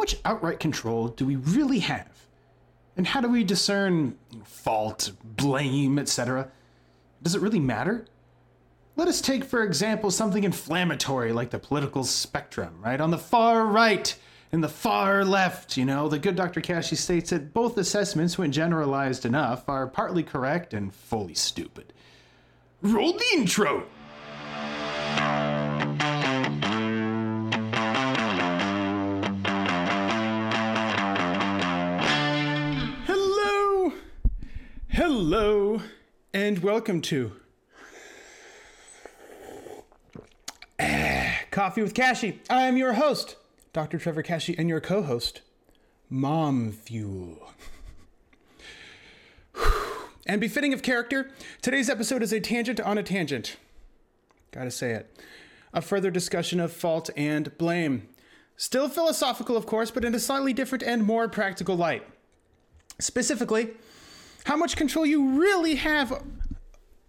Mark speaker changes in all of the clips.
Speaker 1: much outright control do we really have? And how do we discern fault, blame, etc.? Does it really matter? Let us take, for example, something inflammatory like the political spectrum, right? On the far right and the far left, you know, the good Dr. Kashey states that both assessments, when generalized enough, are partly correct and fully stupid. Roll the intro! Hello! And welcome to eh, Coffee with Kashey. I am your host, Dr. Trevor Kashey, and your co host, Mom Fuel. and befitting of character, today's episode is a tangent on a tangent. Gotta say it. A further discussion of fault and blame. Still philosophical, of course, but in a slightly different and more practical light. Specifically, how much control you really have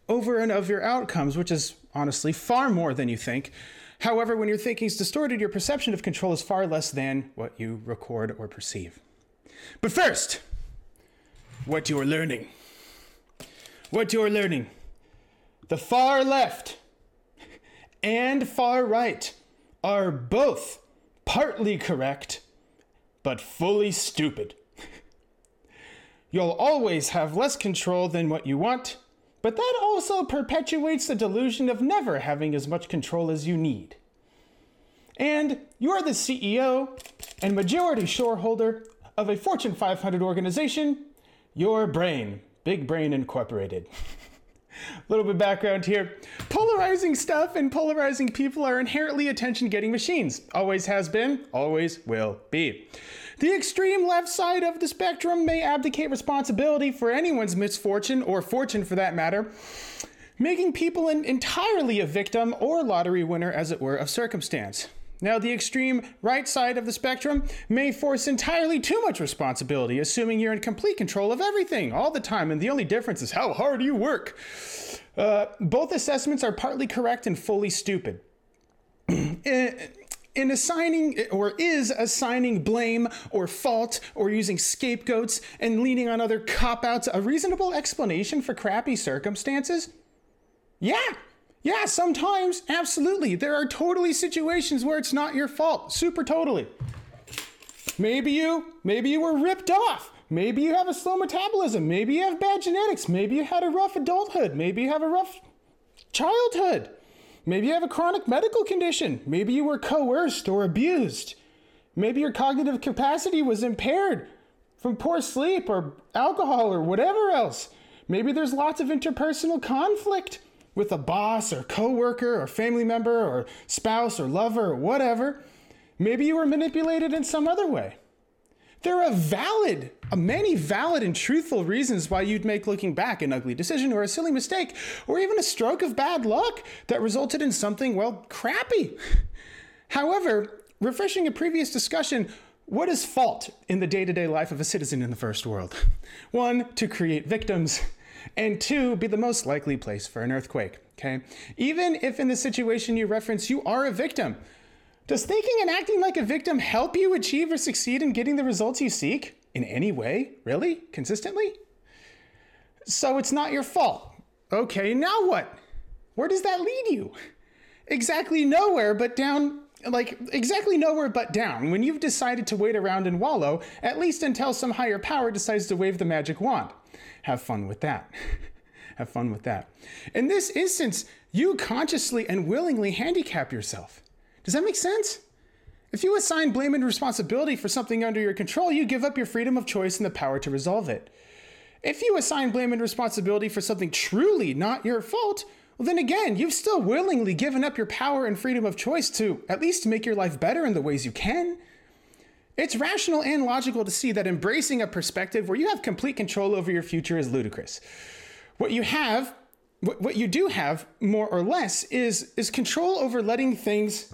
Speaker 1: over and of your outcomes, which is honestly far more than you think. However, when your thinking is distorted, your perception of control is far less than what you record or perceive. But first, what you are learning. What you are learning. The far left and far right are both partly correct, but fully stupid. You'll always have less control than what you want, but that also perpetuates the delusion of never having as much control as you need. And you're the CEO and majority shareholder of a Fortune 500 organization, your brain, Big Brain Incorporated. A little bit of background here. Polarizing stuff and polarizing people are inherently attention getting machines. Always has been, always will be. The extreme left side of the spectrum may abdicate responsibility for anyone's misfortune, or fortune for that matter, making people entirely a victim or lottery winner, as it were, of circumstance. Now, the extreme right side of the spectrum may force entirely too much responsibility, assuming you're in complete control of everything all the time, and the only difference is how hard you work. Uh, both assessments are partly correct and fully stupid. in assigning or is assigning blame or fault or using scapegoats and leaning on other cop outs a reasonable explanation for crappy circumstances? Yeah, yeah, sometimes, absolutely. There are totally situations where it's not your fault. Super totally. Maybe you, maybe you were ripped off. Maybe you have a slow metabolism. Maybe you have bad genetics. Maybe you had a rough adulthood. Maybe you have a rough childhood. Maybe you have a chronic medical condition. Maybe you were coerced or abused. Maybe your cognitive capacity was impaired from poor sleep or alcohol or whatever else. Maybe there's lots of interpersonal conflict with a boss or coworker or family member or spouse or lover or whatever. Maybe you were manipulated in some other way. There are valid, Uh, many valid and truthful reasons why you'd make looking back an ugly decision or a silly mistake or even a stroke of bad luck that resulted in something, well, crappy. However, refreshing a previous discussion, what is fault in the day to day life of a citizen in the first world? One, to create victims and two, be the most likely place for an earthquake. Okay? Even if in the situation you reference you are a victim, does thinking and acting like a victim help you achieve or succeed in getting the results you seek? In any way? Really? Consistently? So it's not your fault. Okay, now what? Where does that lead you? Exactly nowhere but down, like, exactly nowhere but down when you've decided to wait around and wallow, at least until some higher power decides to wave the magic wand. Have fun with that. Have fun with that. In this instance, you consciously and willingly handicap yourself. Does that make sense? If you assign blame and responsibility for something under your control, you give up your freedom of choice and the power to resolve it. If you assign blame and responsibility for something truly not your fault, well, then again, you've still willingly given up your power and freedom of choice to at least make your life better in the ways you can. It's rational and logical to see that embracing a perspective where you have complete control over your future is ludicrous. What you have, what you do have, more or less, is, is control over letting things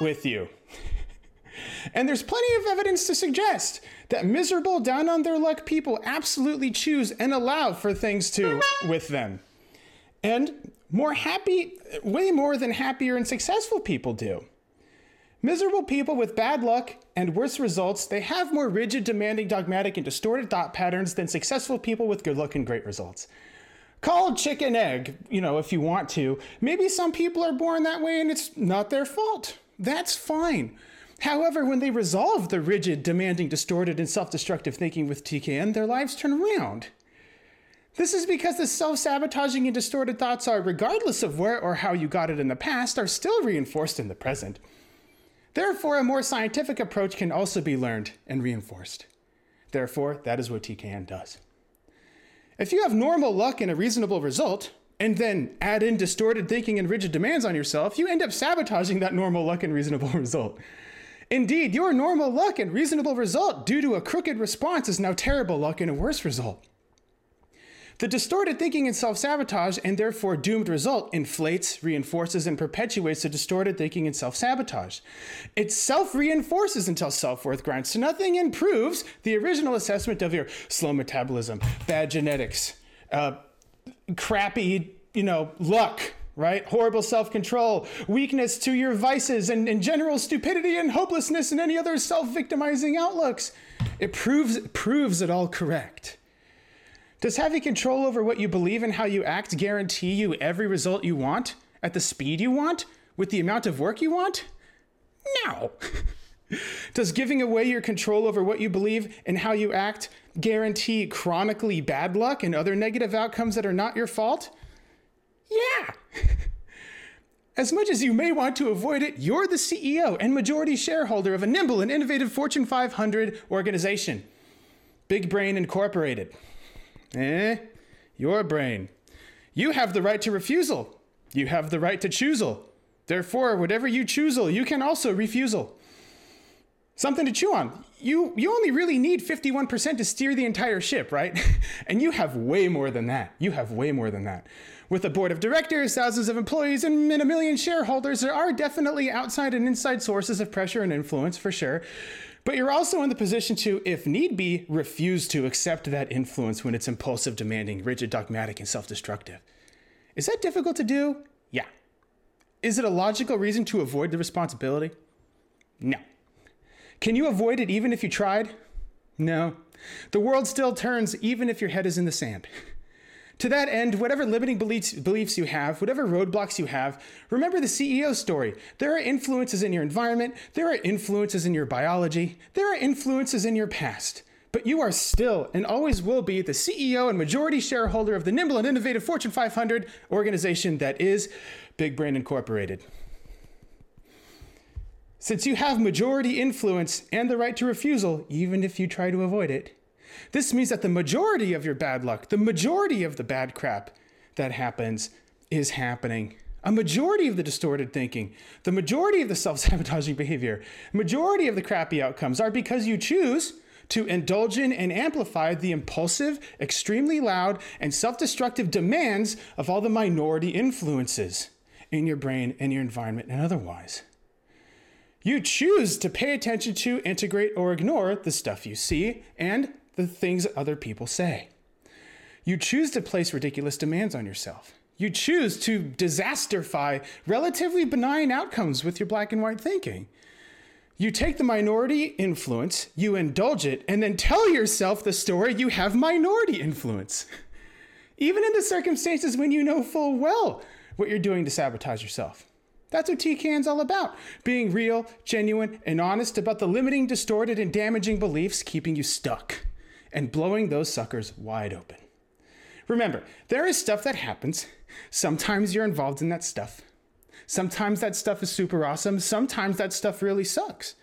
Speaker 1: with you. And there's plenty of evidence to suggest that miserable, down on their luck people absolutely choose and allow for things to with them. And more happy, way more than happier and successful people do. Miserable people with bad luck and worse results, they have more rigid, demanding, dogmatic, and distorted thought patterns than successful people with good luck and great results. Call chicken egg, you know, if you want to. Maybe some people are born that way and it's not their fault. That's fine. However, when they resolve the rigid, demanding, distorted, and self destructive thinking with TKN, their lives turn around. This is because the self sabotaging and distorted thoughts are, regardless of where or how you got it in the past, are still reinforced in the present. Therefore, a more scientific approach can also be learned and reinforced. Therefore, that is what TKN does. If you have normal luck and a reasonable result, and then add in distorted thinking and rigid demands on yourself, you end up sabotaging that normal luck and reasonable result. Indeed, your normal luck and reasonable result due to a crooked response is now terrible luck and a worse result. The distorted thinking and self sabotage, and therefore doomed result, inflates, reinforces, and perpetuates the distorted thinking and self sabotage. It self reinforces until self worth grinds to nothing and proves the original assessment of your slow metabolism, bad genetics, uh, crappy, you know, luck, right? Horrible self control, weakness to your vices, and, and general stupidity and hopelessness and any other self victimizing outlooks. It proves, proves it all correct. Does having control over what you believe and how you act guarantee you every result you want at the speed you want with the amount of work you want? No. Does giving away your control over what you believe and how you act guarantee chronically bad luck and other negative outcomes that are not your fault? Yeah. As much as you may want to avoid it, you're the CEO and majority shareholder of a nimble and innovative Fortune 500 organization, Big Brain Incorporated. Eh? Your brain. You have the right to refusal. You have the right to choosal. Therefore, whatever you choosal, you can also refusal. Something to chew on. You you only really need 51% to steer the entire ship, right? and you have way more than that. You have way more than that. With a board of directors, thousands of employees, and a million shareholders, there are definitely outside and inside sources of pressure and influence for sure. But you're also in the position to, if need be, refuse to accept that influence when it's impulsive, demanding, rigid, dogmatic, and self destructive. Is that difficult to do? Yeah. Is it a logical reason to avoid the responsibility? No. Can you avoid it even if you tried? No. The world still turns even if your head is in the sand. To that end, whatever limiting beliefs, beliefs you have, whatever roadblocks you have, remember the CEO story. There are influences in your environment, there are influences in your biology, there are influences in your past. But you are still and always will be the CEO and majority shareholder of the nimble and innovative Fortune 500 organization that is Big Brain Incorporated. Since you have majority influence and the right to refusal, even if you try to avoid it, this means that the majority of your bad luck, the majority of the bad crap that happens is happening. A majority of the distorted thinking, the majority of the self sabotaging behavior, majority of the crappy outcomes are because you choose to indulge in and amplify the impulsive, extremely loud, and self destructive demands of all the minority influences in your brain and your environment and otherwise. You choose to pay attention to, integrate, or ignore the stuff you see and the things other people say. You choose to place ridiculous demands on yourself. You choose to disasterify relatively benign outcomes with your black and white thinking. You take the minority influence, you indulge it, and then tell yourself the story you have minority influence. Even in the circumstances when you know full well what you're doing to sabotage yourself. That's what TKN's all about being real, genuine, and honest about the limiting, distorted, and damaging beliefs keeping you stuck and blowing those suckers wide open. Remember, there is stuff that happens. Sometimes you're involved in that stuff. Sometimes that stuff is super awesome. Sometimes that stuff really sucks.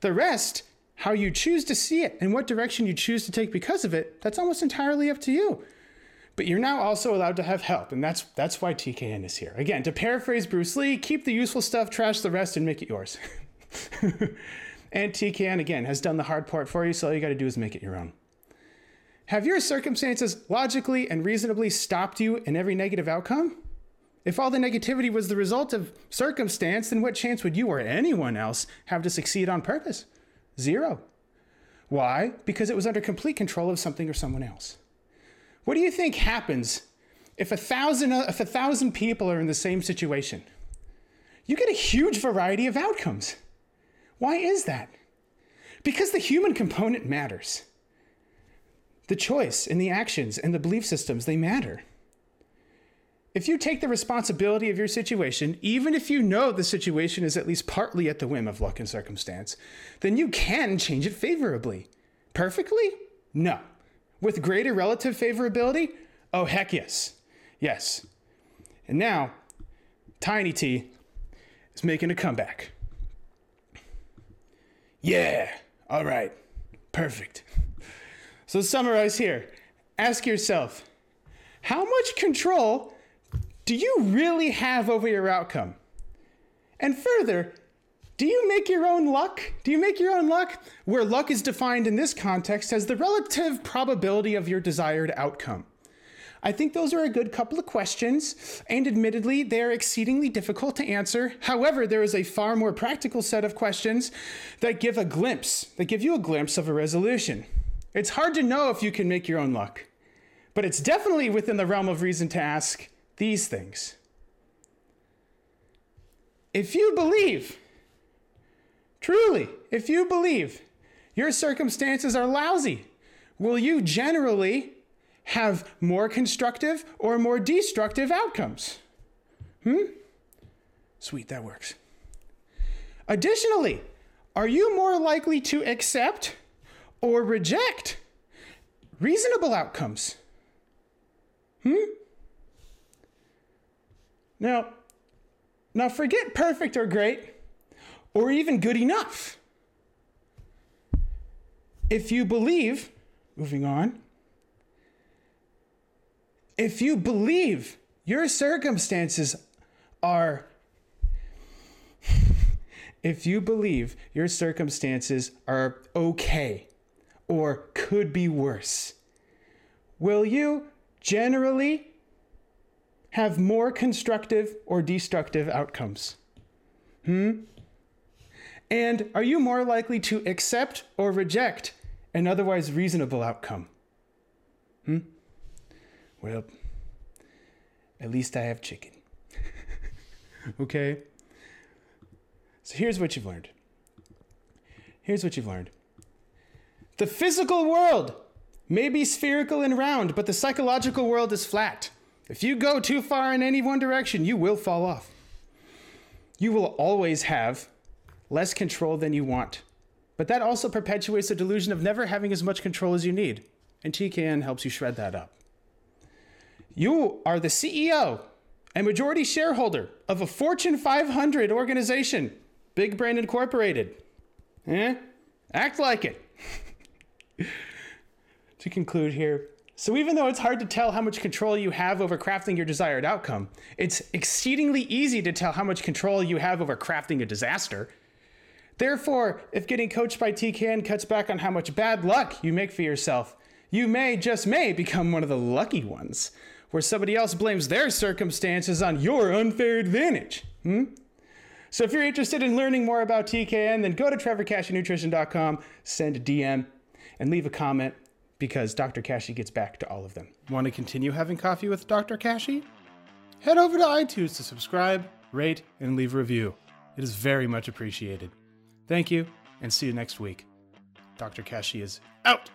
Speaker 1: The rest, how you choose to see it and what direction you choose to take because of it, that's almost entirely up to you. But you're now also allowed to have help, and that's that's why TKN is here. Again, to paraphrase Bruce Lee, keep the useful stuff, trash the rest, and make it yours. and TKN again has done the hard part for you, so all you got to do is make it your own. Have your circumstances logically and reasonably stopped you in every negative outcome? If all the negativity was the result of circumstance, then what chance would you or anyone else have to succeed on purpose? Zero. Why? Because it was under complete control of something or someone else. What do you think happens if a thousand, if a thousand people are in the same situation? You get a huge variety of outcomes. Why is that? Because the human component matters. The choice and the actions and the belief systems, they matter. If you take the responsibility of your situation, even if you know the situation is at least partly at the whim of luck and circumstance, then you can change it favorably. Perfectly? No. With greater relative favorability? Oh, heck yes. Yes. And now, Tiny T is making a comeback. Yeah, all right, perfect. So, summarize here. Ask yourself how much control do you really have over your outcome? And further, do you make your own luck? Do you make your own luck? Where luck is defined in this context as the relative probability of your desired outcome. I think those are a good couple of questions, and admittedly, they're exceedingly difficult to answer. However, there is a far more practical set of questions that give a glimpse, that give you a glimpse of a resolution. It's hard to know if you can make your own luck, but it's definitely within the realm of reason to ask these things. If you believe, truly, if you believe your circumstances are lousy, will you generally have more constructive or more destructive outcomes? Hmm? Sweet, that works. Additionally, are you more likely to accept or reject reasonable outcomes? Hmm? Now, now forget perfect or great or even good enough. If you believe, moving on, if you believe your circumstances are if you believe your circumstances are okay or could be worse, will you generally have more constructive or destructive outcomes? Hmm? And are you more likely to accept or reject an otherwise reasonable outcome? Hmm? Well, at least I have chicken. okay? So here's what you've learned. Here's what you've learned. The physical world may be spherical and round, but the psychological world is flat. If you go too far in any one direction, you will fall off. You will always have less control than you want. But that also perpetuates the delusion of never having as much control as you need. And TKN helps you shred that up. You are the CEO and majority shareholder of a Fortune 500 organization, Big Brain Incorporated. Eh? Act like it. to conclude here, so, even though it's hard to tell how much control you have over crafting your desired outcome, it's exceedingly easy to tell how much control you have over crafting a disaster. Therefore, if getting coached by TKN cuts back on how much bad luck you make for yourself, you may, just may, become one of the lucky ones, where somebody else blames their circumstances on your unfair advantage. Hmm? So, if you're interested in learning more about TKN, then go to trevorkasheynutrition.com, send a DM, and leave a comment because Dr. Kashey gets back to all of them. Want to continue having coffee with Dr. Kashey? Head over to iTunes to subscribe, rate, and leave a review. It is very much appreciated. Thank you, and see you next week. Dr. Kashey is out.